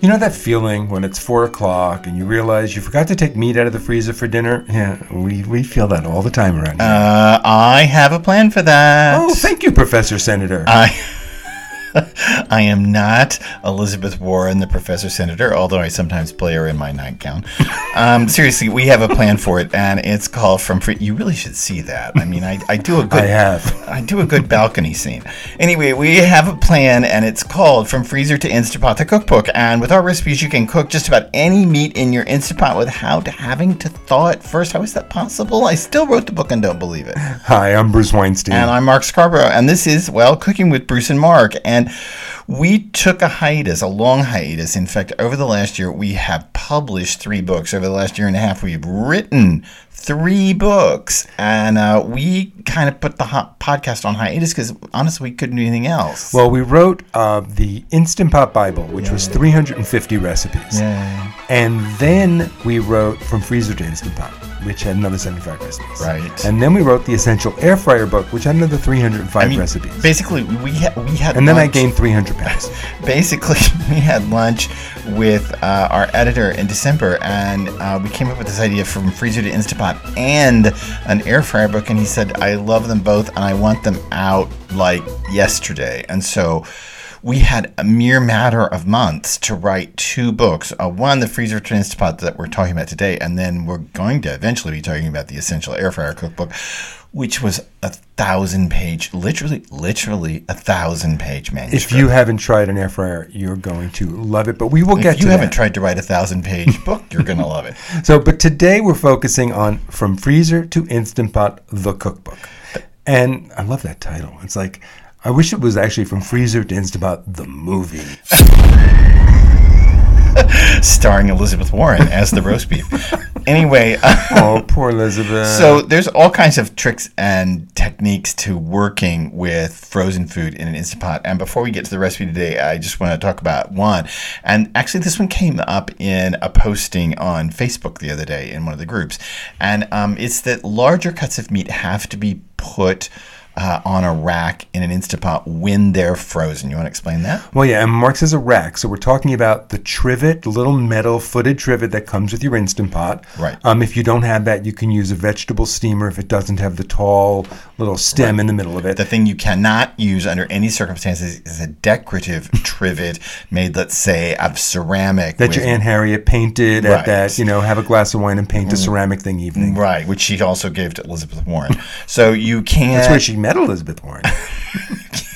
You know that feeling when it's four o'clock and you realize you forgot to take meat out of the freezer for dinner? Yeah, we, we feel that all the time around here. Uh, I have a plan for that. oh, thank you, Professor Senator. I I am not Elizabeth Warren, the professor senator, although I sometimes play her in my nightgown. Um, seriously, we have a plan for it, and it's called From Free. You really should see that. I mean, I, I do a good. I have. I do a good balcony scene. Anyway, we have a plan, and it's called From Freezer to Instapot, the cookbook. And with our recipes, you can cook just about any meat in your Instapot without having to thaw it first. How is that possible? I still wrote the book and don't believe it. Hi, I'm Bruce Weinstein. And I'm Mark Scarborough, and this is, well, Cooking with Bruce and Mark. And and we took a hiatus, a long hiatus. In fact, over the last year, we have published three books. Over the last year and a half, we've written three books. And uh, we kind of put the podcast on hiatus because honestly, we couldn't do anything else. well, we wrote uh, the Instant Pot Bible, which was 350 recipes. Yay. And then we wrote From Freezer to Instant Pot, which had another 75 recipes. Right. And then we wrote the Essential Air Fryer book, which had another 305 I mean, recipes. basically, we, ha- we had and then I gained 300 basically we had lunch with uh, our editor in december and uh, we came up with this idea from freezer to instapot and an air fryer book and he said i love them both and i want them out like yesterday. And so we had a mere matter of months to write two books uh, one the freezer to instapot that we're talking about today and then we're going to eventually be talking about the essential air fryer cookbook which was a thousand page literally literally a thousand page manuscript If you haven't tried an air fryer, you're going to love it. But we will get if you to haven't that. tried to write a thousand page book, you're gonna love it. So, but today we're focusing on From Freezer to Instant Pot, the cookbook. And I love that title. It's like, I wish it was actually From Freezer to Instant Pot, the movie. Starring Elizabeth Warren as the roast beef. Anyway, Oh, poor Elizabeth. so there's all kinds of tricks and techniques to working with frozen food in an instant pot. And before we get to the recipe today, I just want to talk about one. And actually, this one came up in a posting on Facebook the other day in one of the groups. And um, it's that larger cuts of meat have to be put. Uh, on a rack in an Instapot when they're frozen. You want to explain that? Well, yeah, and Mark says a rack. So we're talking about the trivet, the little metal footed trivet that comes with your Instant Pot. Right. Um, if you don't have that, you can use a vegetable steamer if it doesn't have the tall little stem in the middle of it. The thing you cannot use under any circumstances is a decorative trivet made, let's say, of ceramic. that with- your Aunt Harriet painted Right. at that, you know, have a glass of wine and paint a mm-hmm. ceramic thing evening. Right, which she also gave to Elizabeth Warren. So you can't. That's where she met Elizabeth Warren.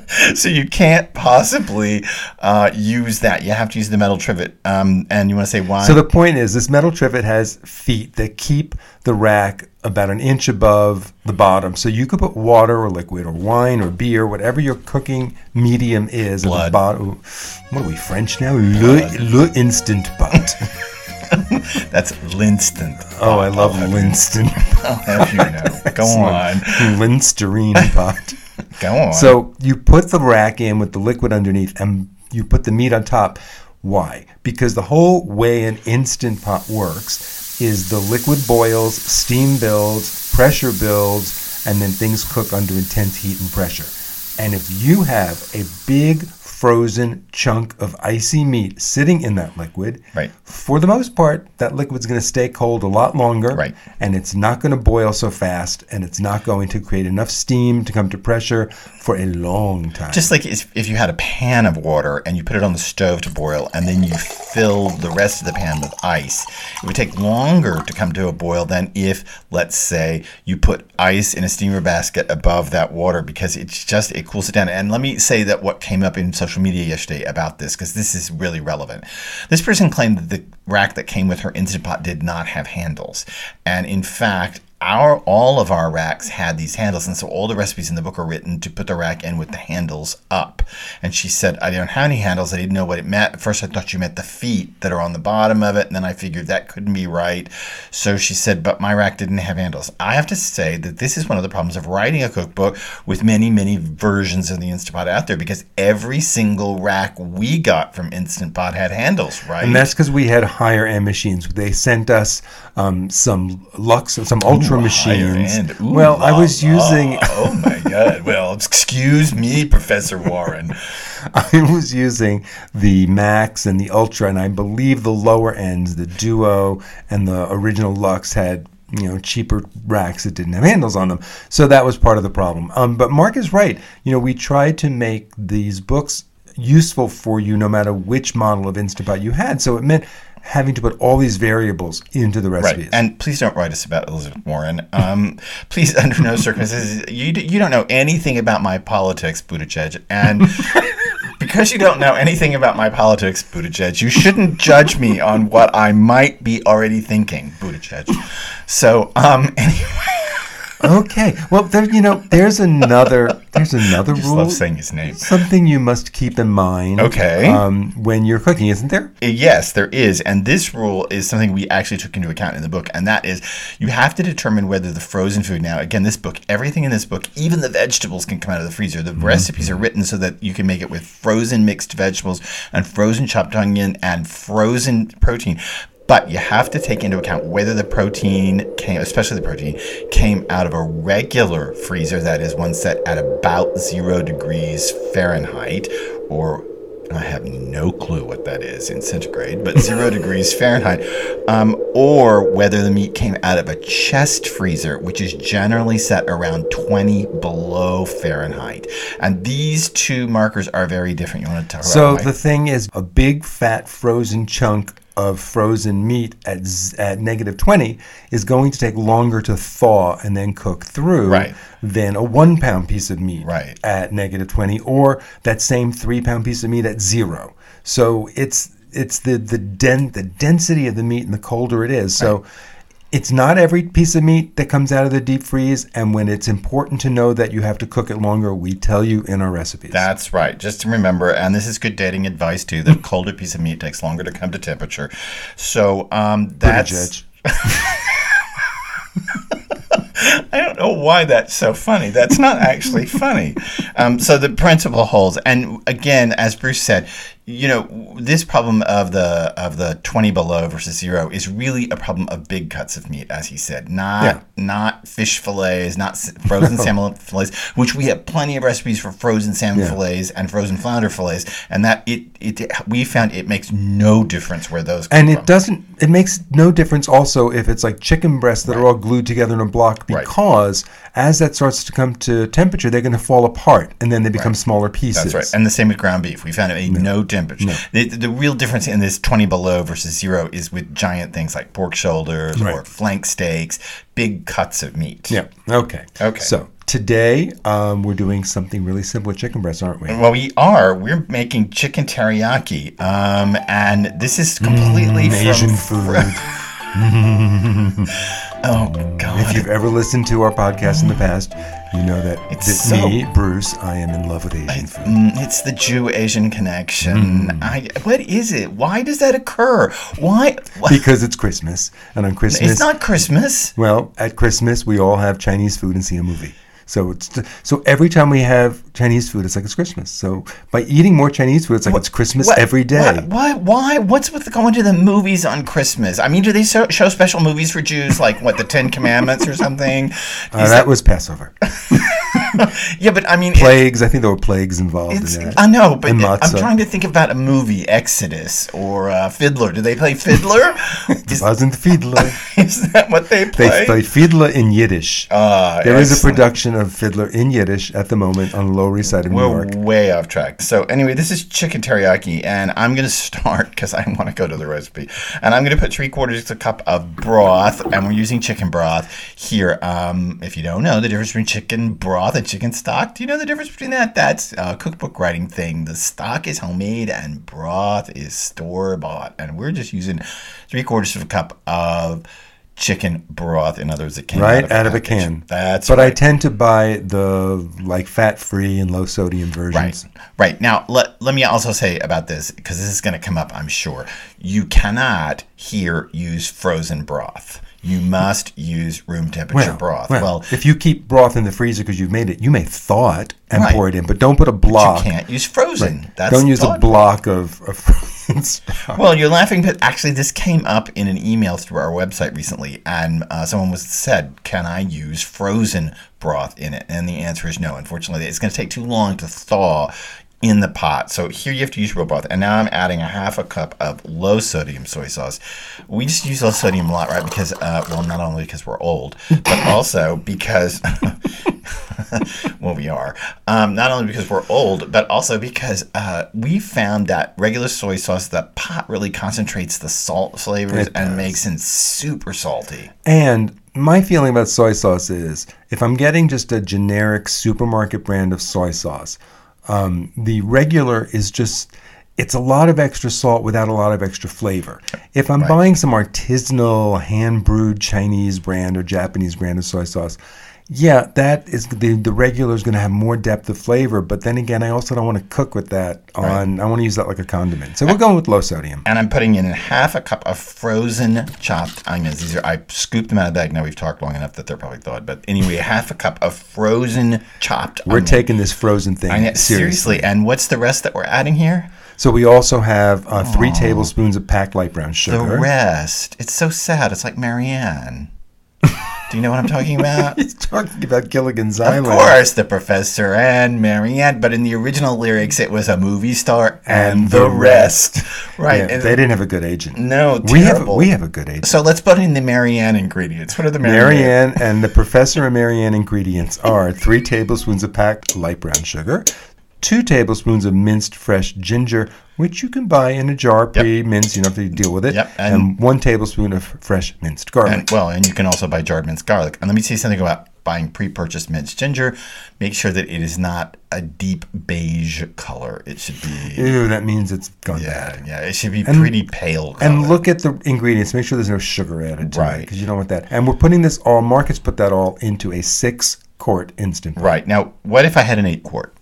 so you can't possibly uh, use that. You have to use the metal trivet. Um, and you want to say why? So the point is, this metal trivet has feet that keep the rack about an inch above the bottom. So you could put water or liquid or wine or beer, whatever your cooking medium is, at Blood. the bottom. What are we French now? Le, le instant pot. That's Linston. Oh, I love Linston. I'll have you know. Go on. Listerine pot. Go on. So you put the rack in with the liquid underneath and you put the meat on top. Why? Because the whole way an instant pot works is the liquid boils, steam builds, pressure builds, and then things cook under intense heat and pressure. And if you have a big frozen chunk of icy meat sitting in that liquid, Right. for the most part, that liquid's going to stay cold a lot longer, Right. and it's not going to boil so fast, and it's not going to create enough steam to come to pressure for a long time. Just like if if you had a pan of water and you put it on the stove to boil and then you fill the rest of the pan with ice, it would take longer to come to a boil than if, let's say, you put ice in a steamer basket above that water because it's just, it cools it down. And let me say that what came up in social media yesterday about this, because this is really relevant. This person claimed that the rack that came with her Instant Pot did not have handles. And in fact, our all of our racks had these handles and so all the recipes in the book are written to put the rack in with the handles up. And she said i don't have any handles. I didn't know what it meant. At first i thought you meant the feet that are on the bottom of it and then i figured that couldn't be right. So she said but my rack didn't have handles. I have to say that this is one of the problems of writing a cookbook with many many versions of the instant pot out there because every single rack we got from instant pot had handles right? And that's because we had higher end machines. They sent us um, some Lux, some Ultra ultra machines. Ooh well, I was la. using oh my god. Well, excuse me, Professor Warren. I was using the Max and the Ultra, and I believe the lower ends, the Duo and the original Lux, had you know cheaper racks that didn't have handles on them. So that was part of the problem. Um, but Mark is right. You know, we tried to make these books useful for you no matter which model of instapot you had. So it meant having to put all these variables into the recipes. Right. And please don't write us about Elizabeth Warren. Um, please, under no circumstances, you, you don't know anything about my politics, Buttigieg. And because you don't know anything about my politics, Buttigieg, you shouldn't judge me on what I might be already thinking, Buttigieg. So, um, anyway, okay. Well, there, you know, there's another there's another just rule. love saying his name. Something you must keep in mind. Okay. Um, when you're cooking, isn't there? Yes, there is. And this rule is something we actually took into account in the book. And that is you have to determine whether the frozen food now, again, this book, everything in this book, even the vegetables can come out of the freezer. The recipes are written so that you can make it with frozen mixed vegetables and frozen chopped onion and frozen protein. But you have to take into account whether the protein came, especially the protein, came out of a regular freezer, that is one set at about zero degrees Fahrenheit, or I have no clue what that is in centigrade, but zero degrees Fahrenheit, um, or whether the meat came out of a chest freezer, which is generally set around 20 below Fahrenheit. And these two markers are very different. You want to talk So about why? the thing is, a big fat frozen chunk of frozen meat at z- at negative 20 is going to take longer to thaw and then cook through Right. than a one pound piece of meat Right. at negative 20 or that same three pound piece of meat at zero. So it's it's the the den- the density of the meat and the colder it is. So it's not every piece of meat that comes out of the deep freeze, and when it's important to know that you have to cook it longer, we tell you in our recipes. That's right. Just to remember, and this is good dating advice too. The colder piece of meat takes longer to come to temperature. So um, that's. I don't know why that's so funny. That's not actually funny. Um, so the principle holds, and again, as Bruce said, you know, this problem of the of the twenty below versus zero is really a problem of big cuts of meat, as he said, not Yeah. not fish fillets, not frozen salmon fillets, which we have plenty of recipes for frozen salmon Yeah. fillets and frozen flounder fillets, and that it it we found it makes no difference where those come And from. it doesn't. It makes no difference. Also, if it's like chicken breasts that are all glued together in a block, Right. because as that starts to come to temperature, they're going to fall apart, and then they become smaller pieces. That's right. And the same with ground beef. We found it made no, temperature. The, the real difference in this 20 below versus zero is with giant things like pork shoulders or flank steaks, big cuts of meat. yeah. Okay. Okay. So today um, we're doing something really simple with chicken breasts, aren't we? Well, we are. We're making chicken teriyaki. Um, and this is completely from Asian food. Oh, God. If you've ever listened to our podcast in the past, you know that, It's that so- me, Bruce, I am in love with Asian food. Mm, It's the Jew Asian connection. Mm. I, what is it? Why does that occur? Why? why- Because it's Christmas, and on Christmas, It's not Christmas. Well, at Christmas we all have Chinese food and see a movie. So it's so every time we have Chinese food, it's like it's Christmas. So by eating more Chinese food, it's like it's Christmas What- every day. Why, why? Why? What's with going to the movies on Christmas? I mean, do they show, show special movies for Jews, like what the Ten Commandments or something? Uh, Is that was Passover. yeah, but I mean, it- Plagues. I think there were plagues involved in that. I know, but And I'm trying to think about a movie, Exodus or uh, Fiddler. Do they play Fiddler? is, Wasn't Fiddler? is that what they play? They play Fiddler in Yiddish. Ah, there is a production of Fiddler in Yiddish at the moment on the Lower East Side of New We're York. way off track. So anyway, this is chicken teriyaki, and I'm going to start because I want to go to the recipe. And I'm going to put three quarters of a cup of broth, and we're using chicken broth here. Um, if you don't know the difference between chicken broth and chicken stock, do you know the difference between that? That's a cookbook writing thing. The stock is homemade, and broth is store bought. And we're just using three quarters of a cup of chicken broth. In other words, it came Right out out of of a can. That's but I right. tend to buy the like fat-free and low-sodium versions. Right. Right. Now, let, let me also say about this, because this is going to come up, I'm sure. You cannot here use frozen broth. You must use room temperature broth. Well, if you keep broth in the freezer because you've made it, you may thaw it and Right. pour it in, but don't put a block. you can't use frozen. That's Don't use a block of, of ingredients. Well, you're laughing, but actually, this came up in an email through our website recently, and uh, someone was said, "Can I use frozen broth in it?" And the answer is no. Unfortunately, it's going to take too long to thaw in the pot. So here you have to use real broth. And now I'm adding a half a cup of low sodium soy sauce. We just use low sodium a lot, right? Because, uh, well, not only because we're old, but also because, well, we are. Um, not only because we're old, but also because uh, we found that regular soy sauce, the pot really concentrates the salt flavors and makes it super salty. And my feeling about soy sauce is if I'm getting just a generic supermarket brand of soy sauce, um, the regular is just. It's a lot of extra salt without a lot of extra flavor. If I'm buying some artisanal, hand brewed Chinese brand or Japanese brand of soy sauce, yeah, that is the the regular is going to have more depth of flavor. But then again, I also don't want to cook with that on. I want to use that like a condiment. So we're going with low sodium. and I'm putting in half a cup of frozen chopped onions. These are I scooped them out of the bag. Now we've talked long enough that they're probably thawed. But anyway, half a cup of frozen chopped. We're taking this frozen thing seriously. seriously. And what's the rest that we're adding here? So we also have uh, three tablespoons of packed light brown sugar. The rest. It's so sad. It's like Mary Ann. Do you know what I'm talking about? He's talking about Gilligan's Island. Of course, the professor and Mary Ann, but in the original lyrics, it was a movie star and, And the the rest. Right. Yeah, and- they didn't have a good agent. no, we have we have a good agent. So let's put in the Mary Ann ingredients. What are the Mary Ann? Marianne and the Professor and Mary Ann ingredients are three tablespoons of packed light brown sugar, two tablespoons of minced fresh ginger, which you can buy in a jar pre-minced. You don't have to deal with it. Yep, And, and- one tablespoon of fresh minced garlic. And, well, and you can also buy jarred minced garlic. And let me say something about buying pre-purchased minced ginger. Make sure that it is not a deep beige color. It should be Ew, that means it's gone yeah, bad. yeah. It should be pretty pale. Color. And look at the ingredients. Make sure there's no sugar added to it Right. because you don't want that. And we're putting this all. Marcus put that all into a six quart instant. pot. right now, what if I had an eight quart?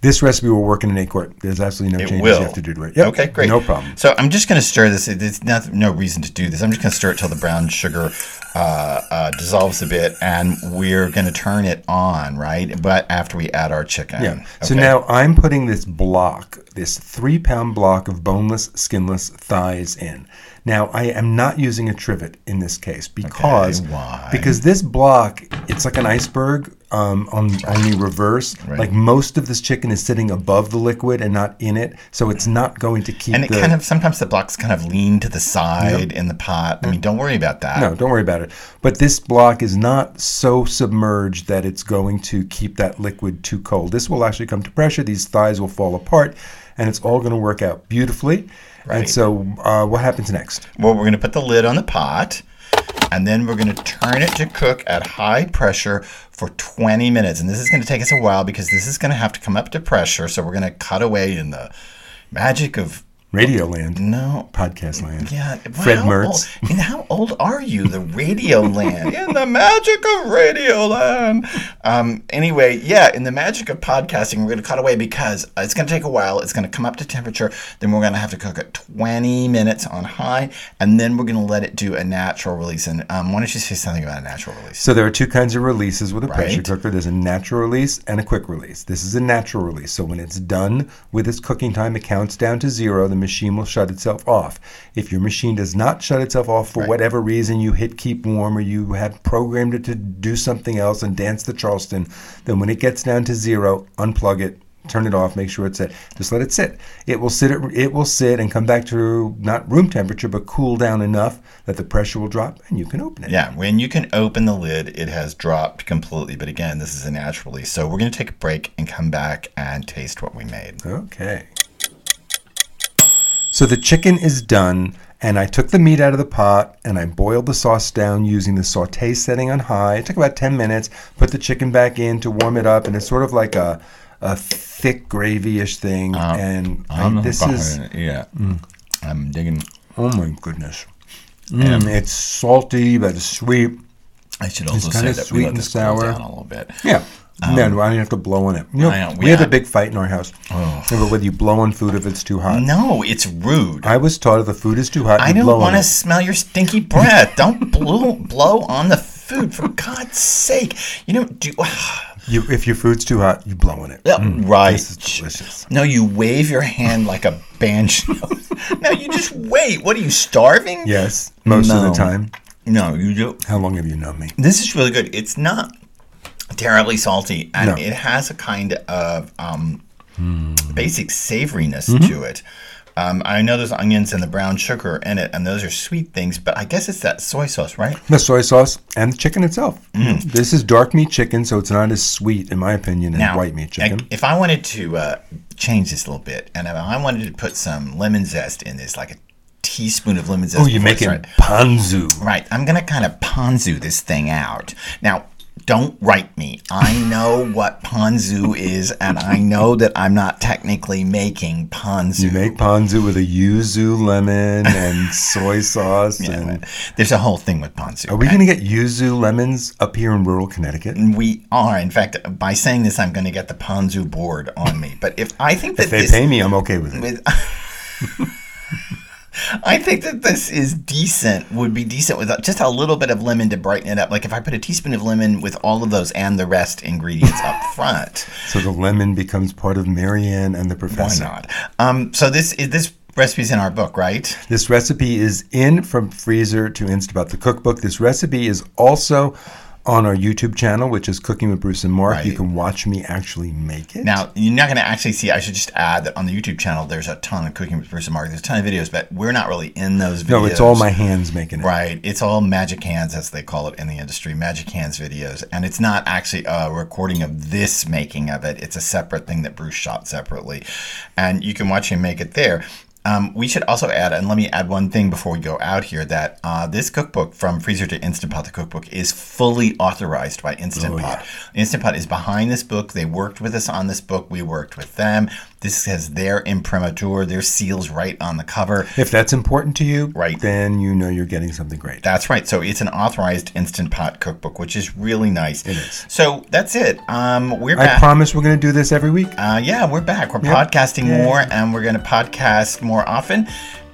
This recipe will work in an eight quart. There's absolutely no It changes will. you have to do to it. Yep. Okay, great. No problem. So I'm just going to stir this. There's not, no reason to do this. I'm just going to stir it till the brown sugar uh, uh, dissolves a bit, and we're going to turn it on, right? But after we add our chicken. Yeah. So now I'm putting this block, this three pound block of boneless, skinless thighs in. Now I am not using a trivet in this case because why? because this block it's like an iceberg um, on only reverse. Right. Like most of this chicken is sitting above the liquid and not in it, so it's not going to keep And it the. kind of sometimes the blocks kind of lean to the side in the pot. I mean, don't worry about that. no, don't worry about it. But this block is not so submerged that it's going to keep that liquid too cold. This will actually come to pressure. These thighs will fall apart, and it's all going to work out beautifully. Right. And so, uh, what happens next? Well, we're going to put the lid on the pot, and then we're going to turn it to cook at high pressure for 20 minutes. And this is going to take us a while because this is going to have to come up to pressure. So we're going to cut away in the magic of Radio Land, no. podcast land. Yeah, Fred how Mertz. Old, and how old are you? The Radio Land, in the magic of Radio Land. Um, anyway, yeah, in the magic of podcasting, we're going to cut away because it's going to take a while. It's going to come up to temperature. Then we're going to have to cook it 20 minutes on high, and then we're going to let it do a natural release. And um, why don't you say something about a natural release? So there are two kinds of releases with a pressure cooker. There's a natural release and a quick release. This is a natural release. So when it's done with its cooking time, it counts down to zero. The machine will shut itself off. If your machine does not shut itself off for whatever reason, you hit keep warm or you have programmed it to do something else and dance the Charleston, then when it gets down to zero, unplug it. Turn it off. Make sure it's set. Just let it sit. It will sit. It will sit and come back to not room temperature, but cool down enough that the pressure will drop and you can open it. Yeah, when you can open the lid, it has dropped completely. But again, this is a natural release. So we're going to take a break and come back and taste what we made. Okay. So the chicken is done, and I took the meat out of the pot and I boiled the sauce down using the saute setting on high. It took about 10 minutes. Put the chicken back in to warm it up, and it's sort of like a, a thick gravy-ish thing. and I, this is yeah. I'm digging. oh my goodness. Mm, it's salty, but it's sweet. I should also say that sweet we let and this cool sour. down a little bit. Yeah. Um, no, no, I don't have to blow on it. You know, we we have a big fight in our house oh. over whether you blow on food if it's too hot. No, it's rude. I was taught if the food is too hot, I you don't want to smell your stinky breath. don't blow blow on the food for God's sake. You know, do You, if your food's too hot, you blowing it. Yeah, mm, right. This is delicious. No, you wave your hand like a banjo. no, you just wait. What are you starving? Yes, most of the time. No, you do. How long have you known me? This is really good. It's not terribly salty, and No. it has a kind of um, basic savoriness Mm-hmm. to it. Um, I know there's onions and the brown sugar in it, and those are sweet things, but I guess it's that soy sauce, right? The soy sauce and the chicken itself. Mm. This is dark meat chicken, so it's not as sweet, in my opinion, as white meat chicken. If I wanted to uh, change this a little bit, and I wanted to put some lemon zest in this, like a teaspoon of lemon zest. oh, you're making start- ponzu. Right. I'm going to kind of ponzu this thing out. Now, don't write me. I know what ponzu is, and I know that I'm not technically making ponzu. You make ponzu with a yuzu lemon and soy sauce. Yeah, and there's a whole thing with ponzu. are we going to get yuzu lemons up here in rural Connecticut? We are. In fact, by saying this, I'm going to get the ponzu board on me. But if I think that If they this, pay me, I'm okay with it. with, I think that this is decent. Would be decent with just a little bit of lemon to brighten it up. Like if I put a teaspoon of lemon with all of those and the rest ingredients up front. So the lemon becomes part of Mary Ann and the professor. Why not? Um, so this is this recipe's in our book, right? This recipe is in from freezer to Instapot, the cookbook. This recipe is also on our YouTube channel, which is Cooking with Bruce and Mark. You can watch me actually make it. Now you're not going to actually see. I should just add that on the YouTube channel, there's a ton of cooking with Bruce and Mark. There's a ton of videos, but we're not really in those videos. no, it's all my hands making it. Right. It's all magic hands, as they call it in the industry, magic hands videos. And it's not actually a recording of this making of it. It's a separate thing that Bruce shot separately. And you can watch him make it there. Um, we should also add, and let me add one thing before we go out here, that uh, this cookbook, From Freezer to Instant Pot, the cookbook, is fully authorized by Instant Pot. Instant Pot is behind this book. They worked with us on this book. We worked with them. This has their imprimatur, their seals right on the cover. If that's important to you, Right. then you know you're getting something great. That's right. So it's an authorized Instant Pot cookbook, which is really nice. It is. So that's it. Um, we're I back. promise we're going to do this every week. uh, yeah, we're back. We're Yep. podcasting Yay. more, and we're going to podcast more often.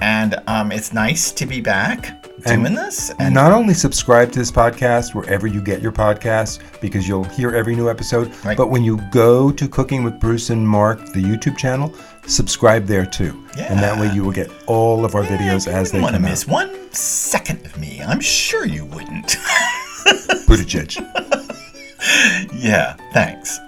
And um, it's nice to be back And doing this. And Not only subscribe to this podcast wherever you get your podcasts, because you'll hear every new episode, Right. but when you go to Cooking with Bruce and Mark, the YouTube channel, subscribe there too. And that way you will get all of our videos as they wouldn't want to come miss out. one second of me. I'm sure you wouldn't. Buttigieg. yeah, thanks.